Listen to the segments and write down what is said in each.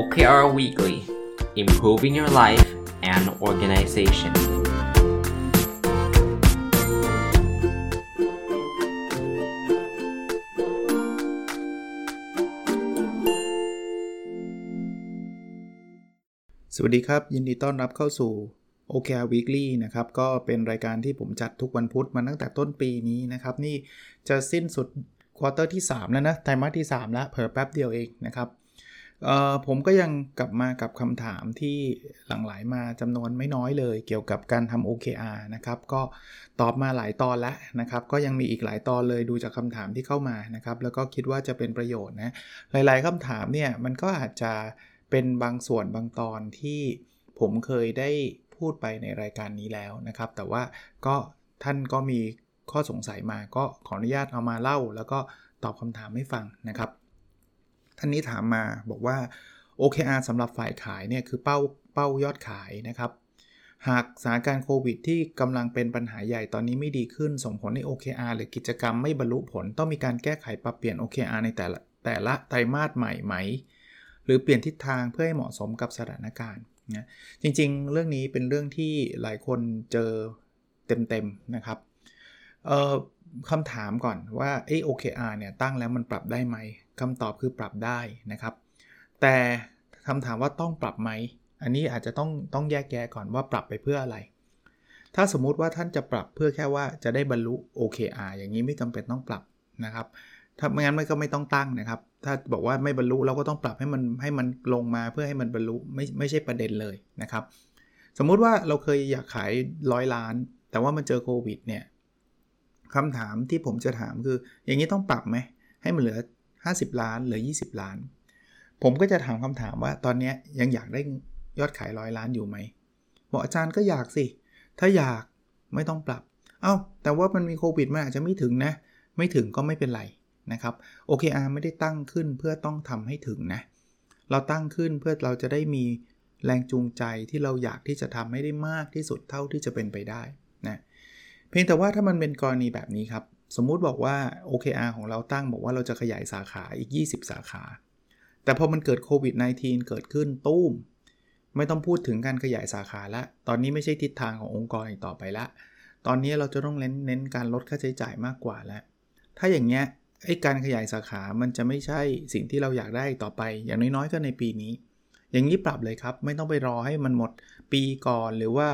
OKR Weekly Improving Your Life and Organization สวัสดีครับ ยินดีต้อนรับเข้าสู่ OKR Weekly นะครับ ก็เป็นรายการที่ผมจัดทุกวันพุธมาตั้งแต่ต้นปีนี้นะครับ นี่จะสิ้นสุดquarter ที่ 3 แล้วนะ ไตรมาสที่ 3 แล้วเพิ่แป๊บเดียวเองนะครับ ผมก็ยังกลับมากับคำถามที่หลั่งไหลมาจำนวนไม่น้อยเลย เกี่ยวกับการทำ OKR นะครับ ก็ตอบมาหลายตอนแล้วนะครับ ก็ยังมีอีกหลายตอนเลยดูจากคำถามที่เข้ามานะครับ แล้วก็คิดว่าจะเป็นประโยชน์นะ หลาย ๆคำถามเนี่ยมันก็อาจจะเป็นบางส่วนบางตอนที่ผมเคยได้พูดไปในรายการนี้แล้วนะครับ แต่ว่าก็ท่านก็มีข้อสงสัยมาก็ขออนุญาตเอามาเล่า แล้วก็ตอบคำถามให้ฟังนะครับ ท่านนี้ถามมาบอกว่า OKR สำหรับฝ่ายขายเนี่ยคือเป้าเป้ายอดขายนะครับ หากสถานการณ์โควิดที่กำลังเป็นปัญหาใหญ่ตอนนี้ไม่ดีขึ้น ส่งผลให้ OKR หรือกิจกรรมไม่บรรลุผล ต้องมีการแก้ไขปรับเปลี่ยน OKR ในแต่ละแต่ละไตรมาสใหม่ไหม หรือเปลี่ยนทิศทางเพื่อให้เหมาะสมกับสถานการณ์นะจริงๆ เรื่องนี้เป็นเรื่องที่หลายคนเจอเต็มๆนะครับคำถามก่อนว่าเอ OKR เนี่ยตั้งแล้วมันปรับได้ไหม คำตอบคือปรับได้นะครับ แต่คำถามว่าต้องปรับไหม อันนี้อาจจะต้องต้องแยกแยะก่อนว่าปรับไปเพื่ออะไร ถ้าสมมุติว่าท่านจะปรับเพื่อแค่ว่าจะได้บรรลุ OKR อย่างนี้ไม่จำเป็นต้องปรับนะครับ ถ้าไม่งั้นมันก็ไม่ต้องตั้งนะครับ ถ้าบอกว่าไม่บรรลุเราก็ต้องปรับให้มันให้มันลงมาเพื่อให้มันบรรลุไม่ไม่ใช่ประเด็นเลยนะครับ สมมุติว่าเราเคยอยากขายร้อยล้าน แต่ว่ามันเจอโควิดเนี่ยคำถามที่ผมจะถามคือ อย่างนี้ต้องปรับไหมให้มันเหลือ 50 ล้านหลือ 20 ล้าน ผมก็จะถามคำถามว่าตอนนี้ยังอยากได้ยอดขายร้อยล้านอยู่ไหมบอกอาจารย์ก็อยากสิ ถ้าอยากไม่ต้องปรับ เอา้า แต่ว่ามันมีโควิดมันอาจจะไม่ถึงนะ ไม่ถึงก็ไม่เป็นไรนะครับ OKR ไม่ได้ตั้งขึ้นเพื่อต้องทำให้ถึงนะ เราตั้งขึ้นเพื่อเราจะได้มีแรงจูงใจที่เราอยากที่จะทำให้ได้มากที่สุดเท่าที่จะเป็นไปได้นะ เพียงแต่ว่าถ้ามันเป็นกรณีแบบนี้ครับ สมมุติบอกว่า OKR ของเราตั้งบอกว่าเราจะขยายสาขาอีก 20 สาขา แต่พอมันเกิดโควิด -19 เกิดขึ้นตุ้ม ไม่ต้องพูดถึงการขยายสาขาละ ตอนนี้ไม่ใช่ทิศทางขององค์กรอีกต่อไปละ ตอนนี้เราจะต้องเน้นเน้นการลดค่าใช้จ่ายมากกว่าแล้ว ถ้าอย่างเงี้ยไอ้การขยายสาขามันจะไม่ใช่สิ่งที่เราอยากได้ต่อไป อย่างน้อยๆก็ในปีนี้ อย่างนี้ปรับเลยครับ ไม่ต้องไปรอให้มันหมดปีก่อน หรือว่า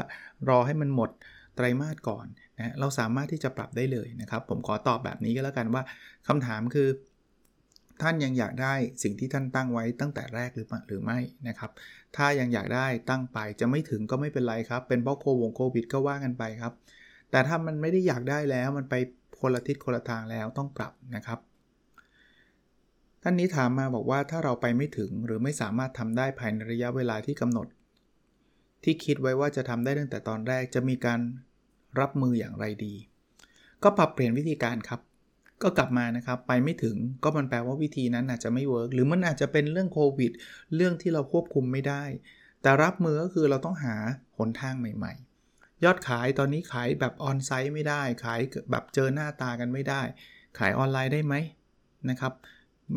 รอให้มันหมดไตรมาสก่อน นะเราสามารถที่จะปรับได้เลยนะครับ ผมขอตอบแบบนี้ก็แล้วกันว่าคำถามคือ ท่านยังอยากได้สิ่งที่ท่านตั้งไว้ตั้งแต่แรกหรือหรือไม่นะครับ ถ้ายังอยากได้ตั้งไปจะไม่ถึงก็ไม่เป็นไรครับ เป็นเพราะโควงโควิดก็ว่ากันไปครับ แต่ถ้ามันไม่ได้อยากได้แล้วมันไปคนละทิศคนละทางแล้วต้องปรับนะครับท่านนี้ถามมาบอกว่าถ้าเราไปไม่ถึงหรือไม่สามารถทำได้ภายในระยะเวลาที่กำหนด ที่คิดไว้ว่าจะทำได้ตั้งแต่ตอนแรกจะมีการ รับมืออย่างไรดี ก็ปรับเปลี่ยนวิธีการครับ ก็กลับมานะครับไปไม่ถึงก็มันแปลว่าวิธีนั้นอาจจะไม่เวิร์กหรือมันอาจจะเป็นเรื่องโควิดเรื่องที่เราควบคุมไม่ได้ แต่รับมือก็คือเราต้องหาหนทางใหม่ ๆ ยอดขายตอนนี้ขายแบบ onsite ไม่ได้ ขายแบบเจอหน้าตากันไม่ได้ ขายออนไลน์ได้ไหมนะครับ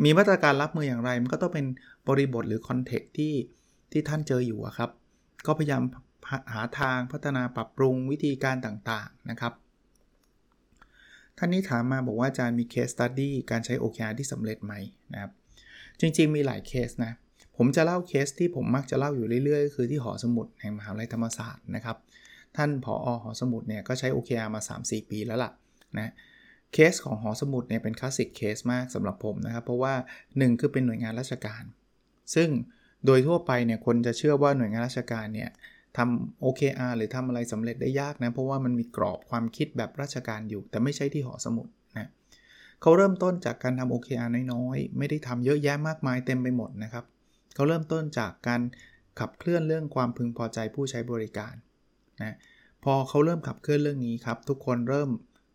มีมาตรการรับมืออย่างไร มันก็ต้องเป็นบริบทหรือ context ที่ที่ท่านเจออยู่ครับ ก็พยายาม หาทางพัฒนาปรับปรุงวิธีการต่างๆนะครับ ท่านนี้ถามมาบอกว่าอาจารย์มี case study การใช้ OKR ที่สำเร็จไหมนะครับ จริงๆมีหลายเคสนะผมจะเล่าเคสที่ผมมักจะเล่าอยู่เรื่อยๆก็คือที่หอสมุดแห่งมหาวิทยาลัยธรรมศาสตร์นะครับ ท่านผอหอสมุดเนี่ยก็ใช้ OKR มา 3-4 ปีแล้วล่ะนะเคสของหอสมุดเนี่ยเป็น classic case มากสำหรับผมนะครับ เพราะว่า 1 คือเป็นหน่วยงานราชการ ซึ่งโดยทั่วไปเนี่ยคนจะเชื่อว่าหน่วยงานราชการเนี่ย ทำ OKR หรือทำอะไรสำเร็จได้ยากนะ เพราะว่ามันมีกรอบความคิดแบบราชการอยู่ แต่ไม่ใช่ที่หอสมุดนะเขาเริ่มต้นจากการทำ OKR น้อยๆ ไม่ได้ทำเยอะแยะมากมายเต็มไปหมดนะครับเขาเริ่มต้นจากการขับเคลื่อนเรื่องความพึงพอใจผู้ใช้บริการนะพอเขาเริ่มขับเคลื่อนเรื่องนี้ครับ ทุกคนเริ่ม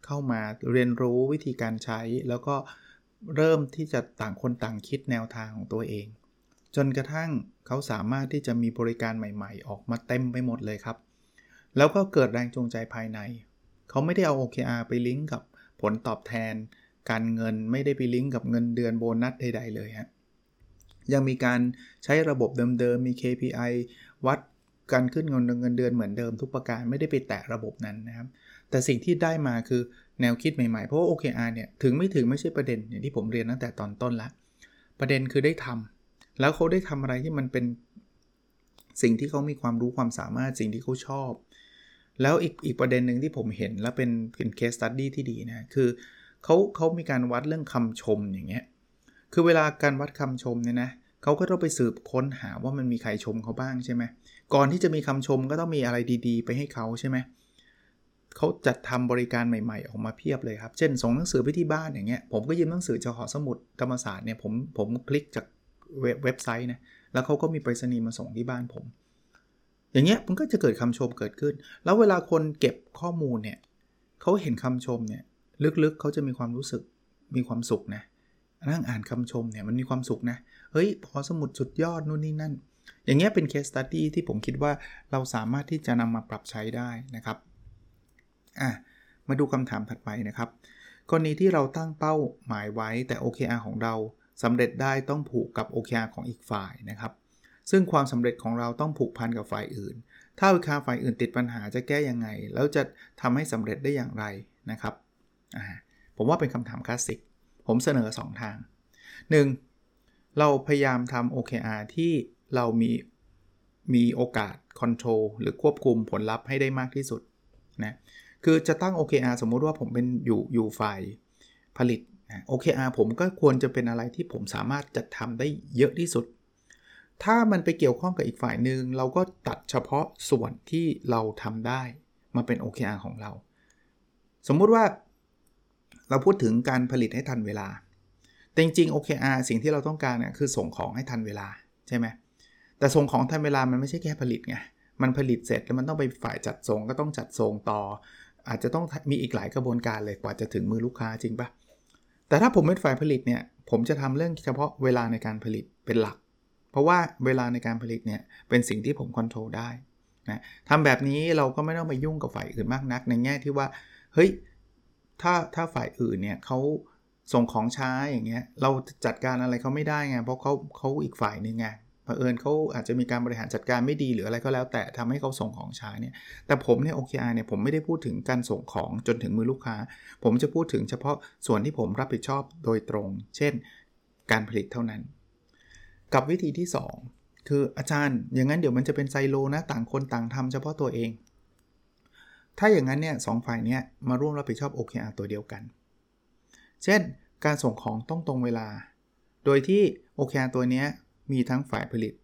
เข้ามาเรียนรู้วิธีการใช้ แล้วก็เริ่มที่จะต่างคนต่างคิดแนวทางของตัวเอง จนกระทั่งเขาสามารถที่จะมีบริการใหม่ ๆ ออกมาเต็มไปหมดเลยครับ แล้วก็เกิดแรงจูงใจภายใน เขาไม่ได้เอา OKR ไปลิงก์กับผลตอบแทน การเงินไม่ได้ไปลิงก์กับเงินเดือนโบนัสใด ๆ เลยฮะยังมีการใช้ระบบเดิมๆ มี KPI วัดการขึ้นเงินเงินเดือนเหมือนเดิมทุกประการไม่ได้ไปแตะระบบนั้นนะครับ แต่สิ่งที่ได้มาคือแนวคิดใหม่ๆ เพราะว่า OKR เนี่ย ถึงไม่ถึงไม่ใช่ประเด็นอย่างที่ผมเรียนตั้งแต่ตอนต้นละ ประเด็นคือได้ทำ แล้วเขาได้ทำอะไรที่มันเป็นสิ่งที่เขามีความรู้ความสามารถสิ่งที่เขาชอบ แล้วอีกอีกประเด็นหนึ่งที่ผมเห็นแล้วเป็นเป็นเคสตัดดี้ที่ดีนะคือเขาเขามีการวัดเรื่องคำชมอย่างเงี้ยคือเวลาการวัดคำชมเนี่ยนะเขาก็ต้องไปสืบค้นหาว่ามันมีใครชมเขาบ้างใช่ไหมก่อนที่จะมีคำชมก็ต้องมีอะไรดีๆ ไปให้เขาใช่ไหมเขาจัดทำบริการใหม่ๆ ออกมาเพียบเลยครับ เช่นส่งหนังสือไปที่บ้านอย่างเงี้ย ผมก็ยืมหนังสือจากหอสมุดธรรมศาสตร์เนี่ยผมผมคลิกจาก เว็บเว็บไซต์นะแล้วเขาก็มีไปรษณีย์มาส่งที่บ้านผม อย่างเงี้ยมันก็จะเกิดคำชมเกิดขึ้น แล้วเวลาคนเก็บข้อมูลเนี่ยเขาเห็นคำชมเนี่ยลึกๆเขาจะมีความรู้สึกมีความสุขนะนั่งอ่านคำชมเนี่ยมันมีความสุขนะเฮ้ยพอสมุดสุดยอดนู่นนี่นั่น อย่างเงี้ยเป็นเคสตัดดี้ที่ผมคิดว่าเราสามารถที่จะนำมาปรับใช้ได้นะครับอะมาดูคำถามถัดไปนะครับกรณีที่เราตั้งเป้าหมายไว้แต่ OKR ของเรา สำเร็จได้ต้องผูกกับ OKR ของอีกฝ่ายนะครับ ซึ่งความสำเร็จของเราต้องผูกพันกับฝ่ายอื่น ถ้า OKR ฝ่ายอื่นติดปัญหาจะแก้ยังไง แล้วจะทำให้สำเร็จได้อย่างไรนะครับผมว่าเป็นคำถามคลาสสิก ผมเสนอ 2 ทาง 1. เราพยายามทำ OKR ที่เรามีมีโอกาสคอนโทรลหรือควบคุมผลลัพธ์ให้ได้มากที่สุดนะคือจะตั้ง OKR สมมุติว่าผมเป็นอยู่อยู่ฝ่ายผลิต OKR ผมก็ควรจะเป็นอะไรที่ผมสามารถจัดทำได้เยอะที่สุด ถ้ามันไปเกี่ยวข้องกับอีกฝ่ายหนึ่งเราก็ตัดเฉพาะส่วนที่เราทำได้มาเป็น OKR ของเรา สมมุติว่าเราพูดถึงการผลิตให้ทันเวลา แต่จริงๆ OKR สิ่งที่เราต้องการเนี่ยคือส่งของให้ทันเวลาใช่ไหม แต่ส่งของทันเวลามันไม่ใช่แค่ผลิตไง มันผลิตเสร็จแล้วมันต้องไปฝ่ายจัดส่งก็ต้องจัดส่งต่อ อาจจะต้องมีอีกหลายกระบวนการเลยกว่าจะถึงมือลูกค้าจริงปะ แต่ถ้าผมเป็นฝ่ายผลิตเนี่ย ผมจะทำเรื่องเฉพาะเวลาในการผลิตเป็นหลัก เพราะว่าเวลาในการผลิตเนี่ยเป็นสิ่งที่ผมควบคุมได้นะทำแบบนี้เราก็ไม่ต้องไปยุ่งกับฝ่ายอื่นมากนัก ในแง่ที่ว่า เฮ้ย ถ้าถ้าฝ่ายอื่นเนี่ยเขาส่งของช้าอย่างเงี้ย เราจัดการอะไรเขาไม่ได้ไง เพราะเขาเขาอีกฝ่ายหนึ่งไง เผอิญเขาอาจจะมีการบริหารจัดการไม่ดีหรืออะไรก็แล้ว แต่ทำให้เขาส่งของช้าเนี่ย แต่ผมเนี่ย OKR เนี่ยผมไม่ได้พูดถึงการส่งของจนถึงมือลูกค้า ผมจะพูดถึงเฉพาะส่วนที่ผมรับผิดชอบโดยตรง เช่น การผลิตเท่านั้น กับวิธีที่ 2 คืออาจารย์อย่างนั้นเดี๋ยวมันจะเป็นไซโลนะต่างคนต่างทำเฉพาะตัวเอง ถ้าอย่างนั้นเนี่ยสฝ่ายเนี้ยมาร่วมรับผิดชอบ OKR ตัวเดียวกัน เช่น การส่งของต้องตรงเวลา โดยที่ OKR ตัวเนี้ย มีทั้งฝ่ายผลิต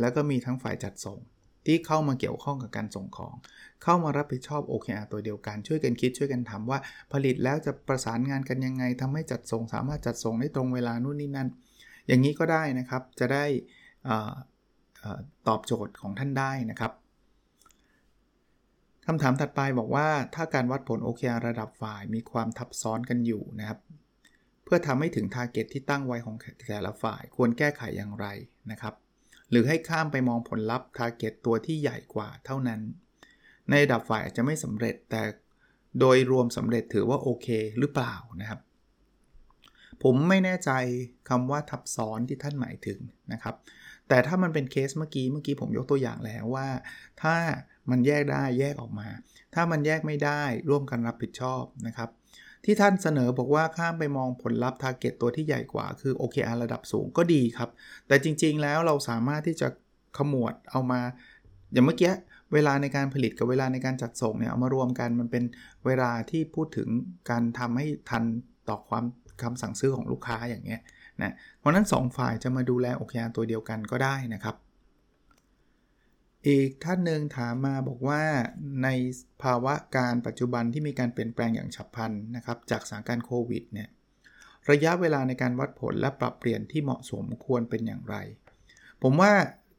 แล้วก็มีทั้งฝ่ายจัดส่ง ที่เข้ามาเกี่ยวข้องกับการส่งของ เข้ามารับผิดชอบ OKR ตัวเดียวกันช่วยกันคิดช่วยกันทำว่า ผลิตแล้วจะประสานงานกันยังไงทำให้จัดส่ง สามารถจัดส่งได้ตรงเวลานู่นนี่นั่น อย่างนี้ก็ได้นะครับจะได้ตอบโจทย์ของท่านได้นะครับคำถามถัดไปบอกว่าถ้าการวัดผล OKR ระดับฝ่ายมีความทับซ้อนกันอยู่นะครับ เพื่อทำให้ถึง target ที่ตั้งไว้ของแต่ละฝ่าย ควรแก้ไขอย่างไรนะครับ หรือให้ข้ามไปมองผลลัพธ์ target ตัวที่ใหญ่กว่าเท่านั้น ในระดับฝ่ายอาจจะไม่สำเร็จแต่โดยรวมสำเร็จถือว่าโอเคหรือเปล่านะครับ ผมไม่แน่ใจคำว่าทับซ้อนที่ท่านหมายถึงนะครับ แต่ถ้ามันเป็นเคสเมื่อกี้เมื่อกี้ผมยกตัวอย่างแล้วว่า ถ้ามันแยกได้แยกออกมา ถ้ามันแยกไม่ได้ร่วมกันรับผิดชอบนะครับ ที่ท่านเสนอบอกว่าข้ามไปมองผลลัพธ์ target ตัวที่ใหญ่กว่าคือ OKR ระดับสูงก็ดีครับ แต่จริงๆแล้วเราสามารถที่จะขมวดเอามา อย่างเมื่อกี้เวลาในการผลิตกับเวลาในการจัดส่งเนี่ยเอามารวมกันมันเป็นเวลาที่พูดถึงการทำให้ทันต่อความคำสั่งซื้อของลูกค้าอย่างเงี้ยนะเพราะนั้น 2 ฝ่ายจะมาดูแล OKR ตัวเดียวกันก็ได้นะครับ อีกท่านหนึ่งถามมาบอกว่าในภาวะการปัจจุบันที่มีการเปลี่ยนแปลงอย่างฉับพลันนะครับ จากสถานการณ์โควิดเนี่ยระยะเวลาในการวัดผลและปรับเปลี่ยนที่เหมาะสมควรเป็นอย่างไร ผมว่า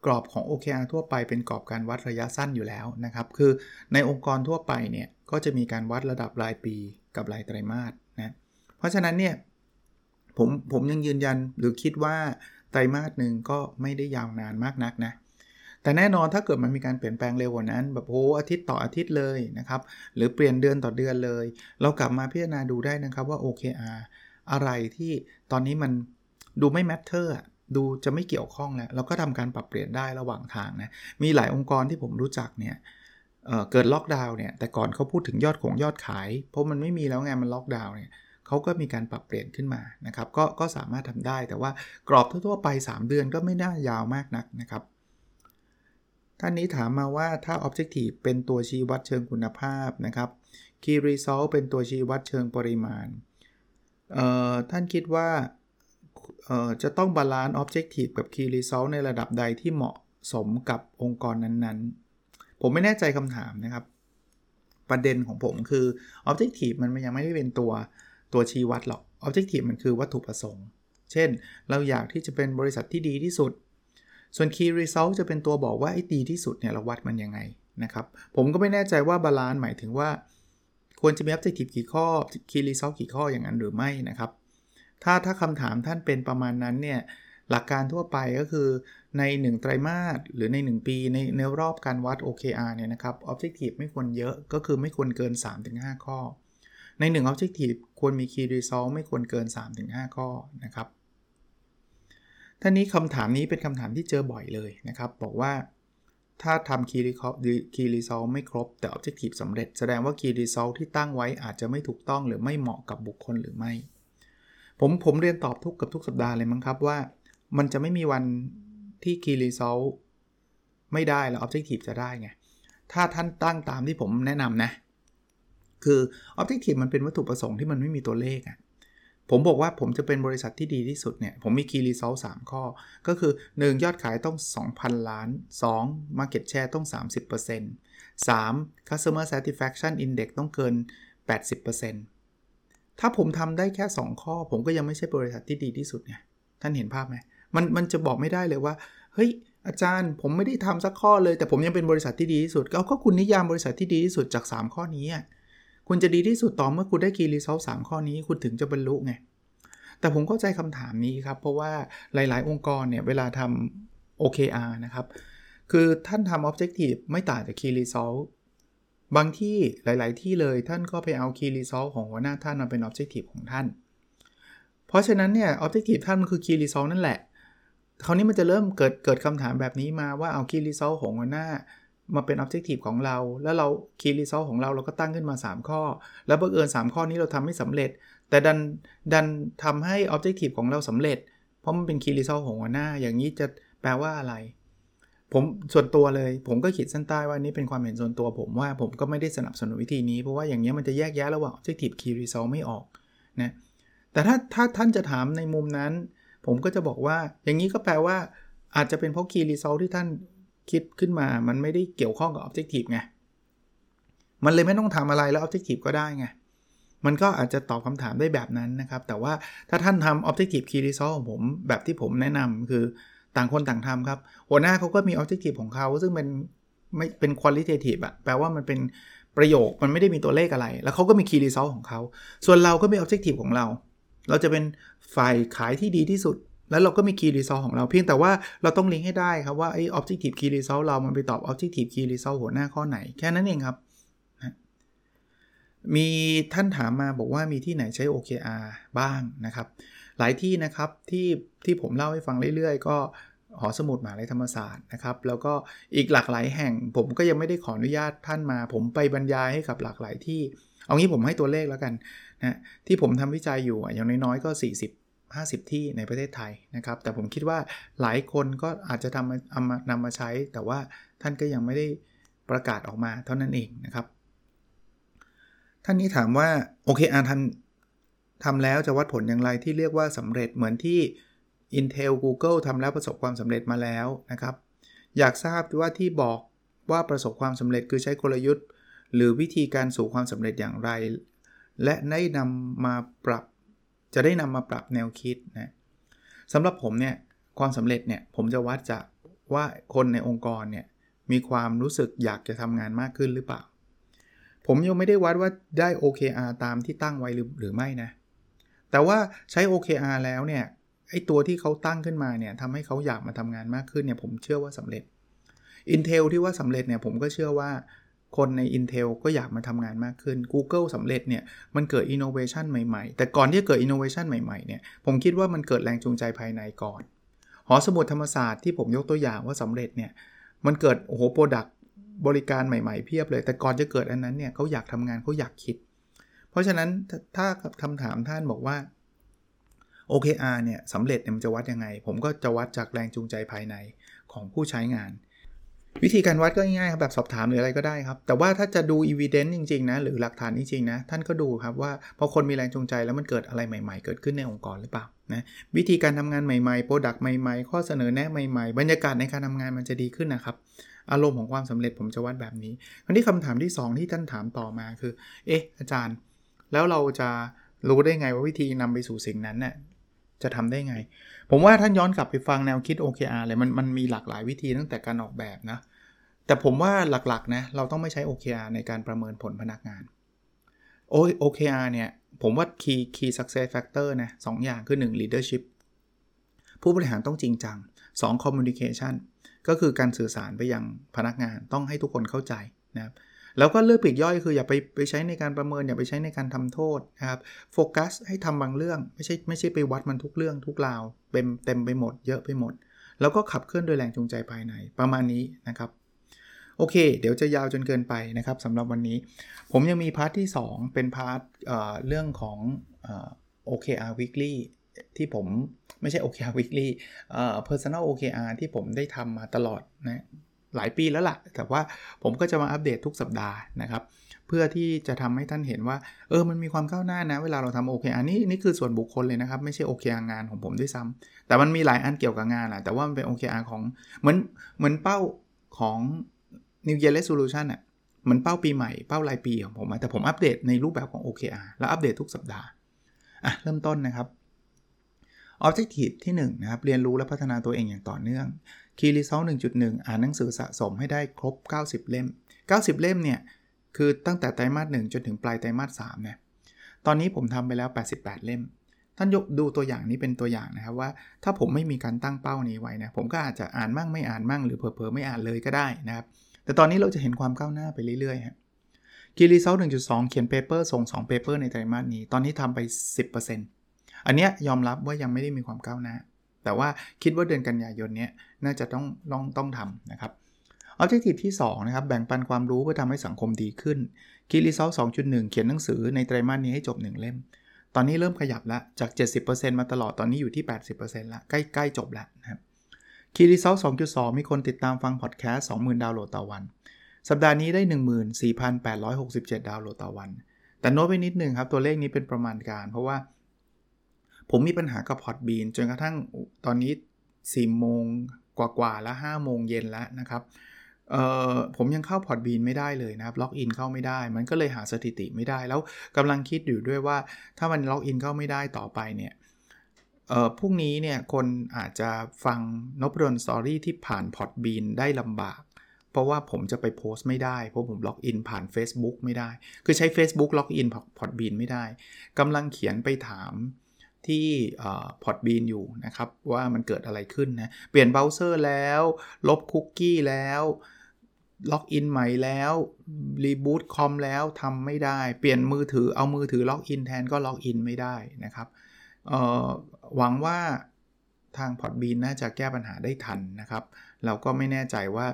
กรอบของ OKR ทั่วไปเป็นกรอบการวัดระยะสั้นอยู่แล้วนะครับ คือในองค์กรทั่วไปเนี่ยก็จะมีการวัดระดับรายปีกับรายไตรมาสนะเพราะฉะนั้นเนี่ยผมผมยังยืนยันหรือคิดว่าไตรมาสหนึ่งก็ไม่ได้ยาวนานมากนักนะ แต่แน่นอนถ้าเกิดมันมีการเปลี่ยนแปลงเร็วกว่านั้น แบบโอ้อาทิตย์ต่ออาทิตย์เลยนะครับ หรือเปลี่ยนเดือนต่อเดือนเลย เรากลับมาพิจารณาดูได้นะครับว่า OKR อะไรที่ตอนนี้มันดูไม่ matter ดูจะไม่เกี่ยวข้องแล้ว เราก็ทำการปรับเปลี่ยนได้ระหว่างทางนะ มีหลายองค์กรที่ผมรู้จักเนี่ยเเกิดล็อกดาวน์เนี่ย แต่ก่อนเขาพูดถึงยอดของยอดขาย เพราะมันไม่มีแล้วไงมันล็อกดาวน์เนี่ยเขาก็มีการปรับเปลี่ยนขึ้นมานะครับ ก็ก็สามารถทำได้ แต่ว่ากรอบทั่วๆไป 3 เดือนก็ไม่น่ายาวมากนักนะครับ ท่านนี้ถามมาว่าถ้า Objective เป็นตัวชี้วัดเชิงคุณภาพนะครับ Key Result เป็นตัวชี้วัดเชิงปริมาณ ท่านคิดว่าจะต้อง balance Objective กับ Key Result ในระดับใดที่เหมาะสมกับองค์กรนั้นๆ ผมไม่แน่ใจคำถามนะครับ ประเด็นของผมคือ Objective มันยังไม่ได้เป็นตัวตัวชี้วัดหรอก Objective มันคือวัตถุประสงค์ เช่น เราอยากที่จะเป็นบริษัทที่ดีที่สุด ส่วน Key Result จะเป็นตัวบอกว่าไอ้ดีที่สุดเนี่ยเราวัดมันยังไงนะครับ ผมก็ไม่แน่ใจว่า balance หมายถึงว่า ควรจะมี Objective กี่ข้อ Key Result กี่ข้ออย่างนั้นหรือไม่นะครับ ถ้าถ้าคำถามท่านเป็นประมาณนั้นเนี่ยหลักการทั่วไปก็คือใน 1 ไตรมาสหรือใน 1 ปีในในรอบการวัด OKR เนี่ยนะครับ Objective ไม่ควรเยอะก็คือไม่ควรเกิน 3-5 ข้อ ใน 1 Objective ควรมี Key Result ไม่ควรเกิน 3-5 ข้อนะครับ ท่านี้คำถามนี้เป็นคำถามที่เจอบ่อยเลยนะครับ บอกว่าถ้าทำ Key Result ไม่ครบ แต่ Objective สำเร็จ แสดงว่า Key Result ที่ตั้งไว้อาจจะไม่ถูกต้องหรือไม่เหมาะกับบุคคลหรือไม่ ผมผมเรียนตอบทุกกับทุกสัปดาห์เลยมั้งครับว่า มันจะไม่มีวันที่ key result ไม่ได้แล้ว objective จะได้ไง ถ้าท่านตั้งตามที่ผมแนะนำนะ คือ objective มันเป็นวัตถุประสงค์ที่มันไม่มีตัวเลขอะ ผมบอกว่าผมจะเป็นบริษัทที่ดีที่สุดเนี่ย ผมมี key result 3ข้อ ก็คือ 1 ยอดขายต้อง 2,000 ล้าน 2 market share ต้อง 30% 3 customer satisfaction index ต้องเกิน 80%ถ้าผมทำได้แค่ 2 ข้อ ผมก็ยังไม่ใช่บริษัทที่ดีที่สุดไงท่านเห็นภาพไหมมันมันจะบอกไม่ได้เลยว่า เฮ้ย อาจารย์ผมไม่ได้ทำสักข้อเลย แต่ผมยังเป็นบริษัทที่ดีที่สุดก็ก็คุณนิยามบริษัทที่ดีที่สุดจาก 3 ข้อนี้ คุณจะดีที่สุดต่อเมื่อคุณได้คีรีเซลสามข้อนี้คุณถึงจะบรรลุไง แต่ผมเข้าใจคำถามนี้ครับ เพราะว่าหลายๆ องค์กรเนี่ย เวลาทำ OKR นะครับ คือท่านทำ Objective ไม่ต่างจาก Key Result บางที่หลาย ๆ ที่เลยท่านก็ไปเอา Key Result ของหัวหน้าท่านมาเป็น Objective ของท่าน เพราะฉะนั้นเนี่ย Objective ท่านมันคือ Key Result นั่นแหละคราวนี้มันจะเริ่มเกิดเกิดคำถามแบบนี้มาว่าเอา Key Result ของหัวหน้า มาเป็น Objective ของเรา แล้วเรา Key Result ของเราเราก็ตั้งขึ้นมา 3 ข้อ แล้วบังเอิญ3 ข้อนี้เราทำไม่สำเร็จ แต่ดันดันทำให้ Objective ของเราสำเร็จ เพราะมันเป็น Key Result ของหัวหน้า อย่างนี้จะแปลว่าอะไร ผมส่วนตัวเลย ผมก็ขีดเส้นใต้ว่านี่เป็นความเห็นส่วนตัว ผมว่าผมก็ไม่ได้สนับสนุนวิธีนี้เพราะว่าอย่างนี้มันจะแยกแยะระหว่าง objective key result ไม่ออกนะแต่ถ้าถ้าท่านจะถามในมุมนั้น ผมก็จะบอกว่าอย่างนี้ก็แปลว่าอาจจะเป็นเพราะ key result ที่ท่าน คิดขึ้นมา มันไม่ได้เกี่ยวข้องกับ objective ไง มันเลยไม่ต้องทำอะไรแล้ว objective ก็ได้ไง มันก็อาจจะตอบคำถามได้แบบนั้นนะครับ แต่ว่าถ้าท่านทำ objective key result ของผมแบบที่ผมแนะนำคือต่างคนต่างทำครับ หัวหน้าเขาก็มีออบเจกตีฟของเขา ซึ่งเป็นไม่เป็นคุณลิเททีฟอะแปลว่ามันเป็นประโยค มันไม่ได้มีตัวเลขอะไร แล้วเขาก็มี Key Result ของเขา ส่วนเราก็มี Objective ของเรา เราจะเป็นฝ่ายขายที่ดีที่สุด แล้วเราก็มี Key Result ของเราเพียงแต่ว่าเราต้องลิงก์ให้ได้ครับว่าไอ้ Objective Key Result เรามันไปตอบ Objective Key Result หัวหน้าข้อไหนแค่นั้นเองครับมีท่านถามมาบอกว่ามีที่ไหนใช้ OKR บ้างนะครับ หลายที่นะครับที่ที่ผมเล่าให้ฟังเรื่อยๆ ก็หอสมุดมหาลัยธรรมศาสตร์นะครับ แล้วก็อีกหลากหลายแห่ง ผมก็ยังไม่ได้ขออนุญาตท่านมา ผมไปบรรยายให้กับหลากหลายที่ เอางี้ผมให้ตัวเลขแล้วกันนะที่ผมทำวิจัยอยู่อย่างน้อยๆก็ 40 50 ที่ในประเทศไทยนะครับ แต่ผมคิดว่าหลายคนก็อาจจะทำเอามานำมาใช้ แต่ว่าท่านก็ยังไม่ได้ประกาศออกมาเท่านั้นเองนะครับ ท่านนี้ถามว่า โอเคอาทำทำแล้วจะวัดผลอย่างไรที่เรียกว่าสำเร็จเหมือนที่ Intel Google ทำแล้วประสบความสำเร็จมาแล้วนะครับ อยากทราบว่าที่บอกว่าประสบความสำเร็จคือใช้กลยุทธ์ หรือวิธีการสู่ความสำเร็จอย่างไร และได้นำมาปรับ จะได้นำมาปรับแนวคิดนะสำหรับผมเนี่ยความสำเร็จเนี่ยผมจะวัดจากว่าคนในองค์กรเนี่ยมีความรู้สึกอยากจะทำงานมากขึ้นหรือเปล่า ผมยังไม่ได้วัดว่าได้ OKR ตามที่ตั้งไว้หรือหรือไม่นะ แต่ว่าใช้ OKR แล้วเนี่ยไอตัวที่เขาตั้งขึ้นมาเนี่ยทำให้เขาอยากมาทำงานมากขึ้นเนี่ยผมเชื่อว่าสำเร็จ Intel ที่ว่าสำเร็จเนี่ยผมก็เชื่อว่า คนใน Intel ก็อยากมาทำงานมากขึ้น Google สำเร็จเนี่ย มันเกิด innovation ใหม่ๆ แต่ก่อนที่จะเกิด innovation ใหม่ๆ เนี่ย ผมคิดว่ามันเกิดแรงจูงใจภายในก่อน หอสมุดธรรมศาสตร์ที่ผมยกตัวอย่างว่าสำเร็จเนี่ย มันเกิด โอ้โหโปรดักบริการใหม่ๆ เพียบเลย แต่ก่อนจะเกิดอันนั้นเนี่ยเขาอยากทำงานเขาอยากคิด เพราะฉะนั้นถ้าคำถามท่านบอกว่า OKR เนี่ยสำเร็จเนี่ยมันจะวัดยังไง ผมก็จะวัดจากแรงจูงใจภายในของผู้ใช้งาน วิธีการวัดก็ง่ายๆครับแบบสอบถามหรืออะไรก็ได้ครับ แต่ว่าถ้าจะดู evidence จริงๆนะหรือหลักฐานจริงๆนะท่านก็ดูครับว่าพอคนมีแรงจูงใจแล้วมันเกิดอะไรใหม่ ๆ เกิดขึ้นในองค์กรหรือเปล่านะวิธีการทำงานใหม่ๆโปรดักต์ใหม่ๆ ข้อเสนอแนะใหม่ๆ บรรยากาศในการทำงานมันจะดีขึ้นนะครับ อารมณ์ของความสำเร็จผมจะวัดแบบนี้คราวนี้คำถามที่ 2 ที่ท่านถามต่อมาคือ เอ๊ะอาจารย์ แล้วเราจะรู้ได้ไงว่าวิธีนำไปสู่สิ่งนั้นน่ย จะทำได้ไง ผมว่าท่านย้อนกลับไปฟังแนวคิด OKR เลยมันมันมีหลากหลายวิธีตั้งแต่การออกแบบนะ แต่ผมว่าหลักๆนะเราต้องไม่ใช้ OKR ในการประเมินผลพนักงาน OKR เนี่ยผมว่า key key success factor นะสอย่างคือ 1 leadership ผู้บริหารต้องจริงจัง 2 communication ก็คือการสื่อสารไปยังพนักงานต้องให้ทุกคนเข้าใจนะครับ แล้วก็เรื่องปลีกย่อยคืออย่าไปไปใช้ในการประเมินอย่าไปใช้ในการทำโทษนะครับโฟกัสให้ทำบางเรื่องไม่ใช่ไม่ใช่ไปวัดมันทุกเรื่องทุกราวเต็มเต็มไปหมดเยอะไปหมด แล้วก็ขับเคลื่อนโดยแรงจูงใจภายในประมาณนี้นะครับโอเค เดี๋ยวจะยาวจนเกินไปนะครับสำหรับวันนี้ ผมยังมี part ที่ 2 เป็น part เรื่องของอ OKR Weekly ที่ผมไม่ใช่ OKR Weekly เอ่อ Personal OKR ที่ผมได้ทำมาตลอดนะ หลายปีแล้วละ่ะ แต่ว่าผมก็จะมาอัปเดตทุกสัปดาห์นะครับ เพื่อที่จะทำให้ท่านเห็นว่า เออ มันมีความก้าวหน้านะ เวลาเราทำโอเคอันนี้นี่คือส่วนบุคคลเลยนะครับ ไม่ใช่โอเคงานของผมด้วยซ้ำแต่มันมีหลายอันเกี่ยวกับงานแหละแต่ว่ามันเป็นโอเคอาของเหมือนเหมือนเป้าของ New Year Resolution อะเหมือนเป้าปีใหม่เป้ารายปีของผมแต่ผมอัปเดตในรูปแบบของ OKR แล้วอัปเดตทุกสัปดาห์อะเริ่มต้นนะครับ Objective ที่1นะครับเรียนรู้และพัฒนาตัวเองอย่างต่อเนื่อง Key Result 1.1อ่านหนังสือสะสมให้ได้ครบ 90 เล่ม 90 เล่มเนี่ย คือตั้งแต่ไตรมาส1จนถึงปลายไตรมาส3เนี่ยตอนนี้ผมทำไปแล้ว 88 เล่ม ท่านยกดูตัวอย่างนี้เป็นตัวอย่างนะครับว่า ถ้าผมไม่มีการตั้งเป้านี้ไว้นะผมก็อาจจะอ่านมั่งไม่อ่านมั่งหรือเผลอๆไม่อ่านเลยก็ได้นะครับแต่ตอนนี้เราจะเห็นความก้าวหน้าไปเรื่อยๆครับKey Result 1.2เขียน paper ส่ง2 paper ในไตรมาสนี้ ตอนนี้ทำไป 10%อันเนี้ยยอมรับว่ายังไม่ได้มีความก้าวหน้า แต่ว่าคิดว่าเดือนกันยายนนี้ น่าจะต้องต้องต้องทำนะครับ Objective ที่2นะครับแบ่งปันความรู้เพื่อทำให้สังคมดีขึ้น Key Result 2.1 เขียนหนังสือในไตรมาสนี้ให้จบ 1 เล่ม ตอนนี้เริ่มขยับแล้วจาก 70%มาตลอดตอนนี้อยู่ที่ 80%แล้วใกล้ใกล้จบแล้วนะครับ Key Result 2.2 มีคนติดตามฟังพอดแคสต์ 20,000 ดาวน์โหลดต่อวัน สัปดาห์นี้ได้ 14,867 ดาวน์โหลดต่อวัน แต่โน้ตไปนิดนึงครับ ตัวเลขนี้เป็นประมาณการ เพราะว่า ผมมีปัญหากับ Podbean จนกระทั่งตอนนี้4โมง กว่าๆแล้ว5โมงเย็นแล้วนะครับเอ่อผมยังเข้า Podbean ไม่ได้เลยนะครับล็อกอินเข้าไม่ได้ มันก็เลยหาสถิติไม่ได้แล้วกำลังคิดอยู่ด้วยว่าถ้ามันล็อกอินเข้าไม่ได้ต่อไปเนี่ยเอ่อพรุ่งนี้เนี่ยคนอาจจะฟัง Nopadol's Story ที่ผ่าน Podbean ได้ลำบาก เพราะว่าผมจะไปโพสต์ไม่ได้ เพราะผมล็อกอินผ่าน Facebook ไม่ได้ คือใช้ Facebook ล็อกอิน Podbean ไม่ได้กำลังเขียนไปถาม ที่ Podbean อยู่นะครับ ว่ามันเกิดอะไรขึ้นนะ เปลี่ยนเบราว์เซอร์แล้ว ลบคุกกี้แล้วล็อกอินใหม่แล้วรีบูตคอมแล้วทำไม่ได้ เปลี่ยนมือถือเอามือถือล็อกอินแทนก็ล็อกอินไม่ได้นะครับหวังว่าทาง Podbean น่าจะแก้ปัญหาได้ทันนะครับ เราก็ไม่แน่ใจว่า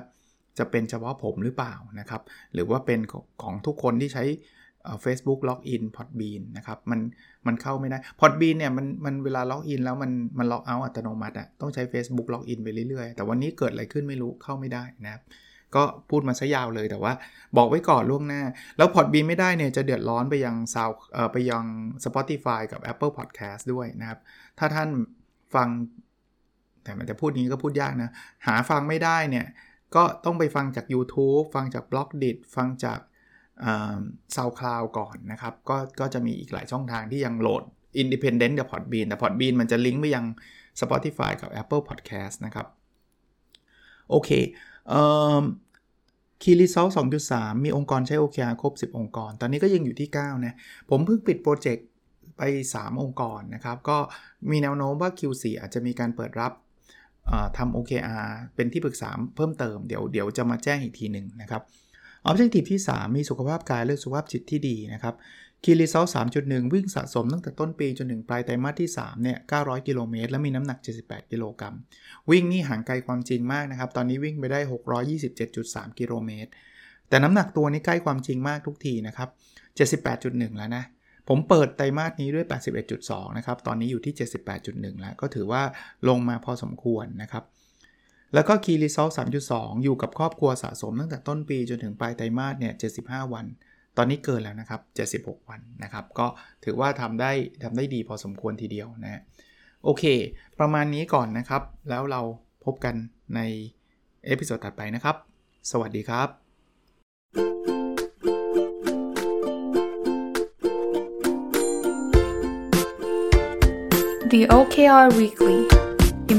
จะเป็นเฉพาะผมหรือเปล่านะครับ หรือว่าเป็นของทุกคนที่ใช้ Facebook ล็อกอิน Podbean นะครับมันมันเข้าไม่ได้ Podbean เนี่ยมันมันเวลาล็อกอินแล้วมันมันล็อกเอาอัตโนมัติอะต้องใช้ Facebook ล็อกอินไปเรื่อยๆ แต่วันนี้เกิดอะไรขึ้นไม่รู้เข้าไม่ได้นะครับ ก็พูดมาซะยาวเลยแต่ว่าบอกไว้ก่อนล่วงหน้า แล้วพอร์ตบีนไม่ได้เนี่ยจะเดือดร้อนไปยังซาวเอ่อไปยัง Spotify กับ Apple Podcast ด้วยนะครับ ถ้าท่านฟัง แต่มันจะพูดนี้ก็พูดยากนะ หาฟังไม่ได้เนี่ยก็ต้องไปฟังจาก YouTube ฟังจาก b ล็อกดิฟังจาก ซาวคลาวก่อนนะครับ ก็ก็จะมีอีกหลายช่องทางที่ยังโหลด Independent กับ Podbean แต่ Podbean มันจะลิงก์ไปยัง Spotify กับ Apple Podcast นะครับ โอเค Key Result 2.3มีองค์กรใช้ OKR ครบ 10 องค์กร ตอนนี้ก็ยังอยู่ที่ 9 นะ ผมเพิ่งปิดโปรเจกต์ไป 3 องค์กรนะครับ ก็มีแนวโน้มว่า Q4 อาจจะมีการเปิดรับทำ OKR เป็นที่ปรึกษาเพิ่มเติม เดี๋ยวเดี๋ยวจะมาแจ้งอีกทีหนึ่งนะครับ Objective ที่ 3 มีสุขภาพกายและสุขภาพจิตที่ดีนะครับ Key Result 3.1วิ่งสะสมตั้งแต่ต้นปีจนถึงปลายไตรมาสที่3เนี่ย900 กิโลเมตร และมีน้ำหนัก 78 กิโลกรัม วิ่งนี่ห่างไกลความจริงมากนะครับ ตอนนี้วิ่งไปได้ 627.3 กิโลเมตร แต่น้ำหนักตัวนี้ใกล้ความจริงมากทุกทีนะครับ 78.1 แล้วนะ ผมเปิดไตรมาสนี้ด้วย 81.2 นะครับ ตอนนี้อยู่ที่ 78.1 แล้ว ก็ถือว่าลงมาพอสมควรนะครับ แล้วก็คีรีเซล3.2 อยู่กับครอบครัวสะสมตั้งแต่ต้นปีจนถึงปลายไตรมาสเนี่ย 75 วัน ตอนนี้เกินแล้วนะครับ 76 วันนะครับ ก็ถือว่าทำได้ทำได้ดีพอสมควรทีเดียวนะโอเค ประมาณนี้ก่อนนะครับ แล้วเราพบกันใน episode ถัดไปนะครับ สวัสดีครับ The OKR Weekly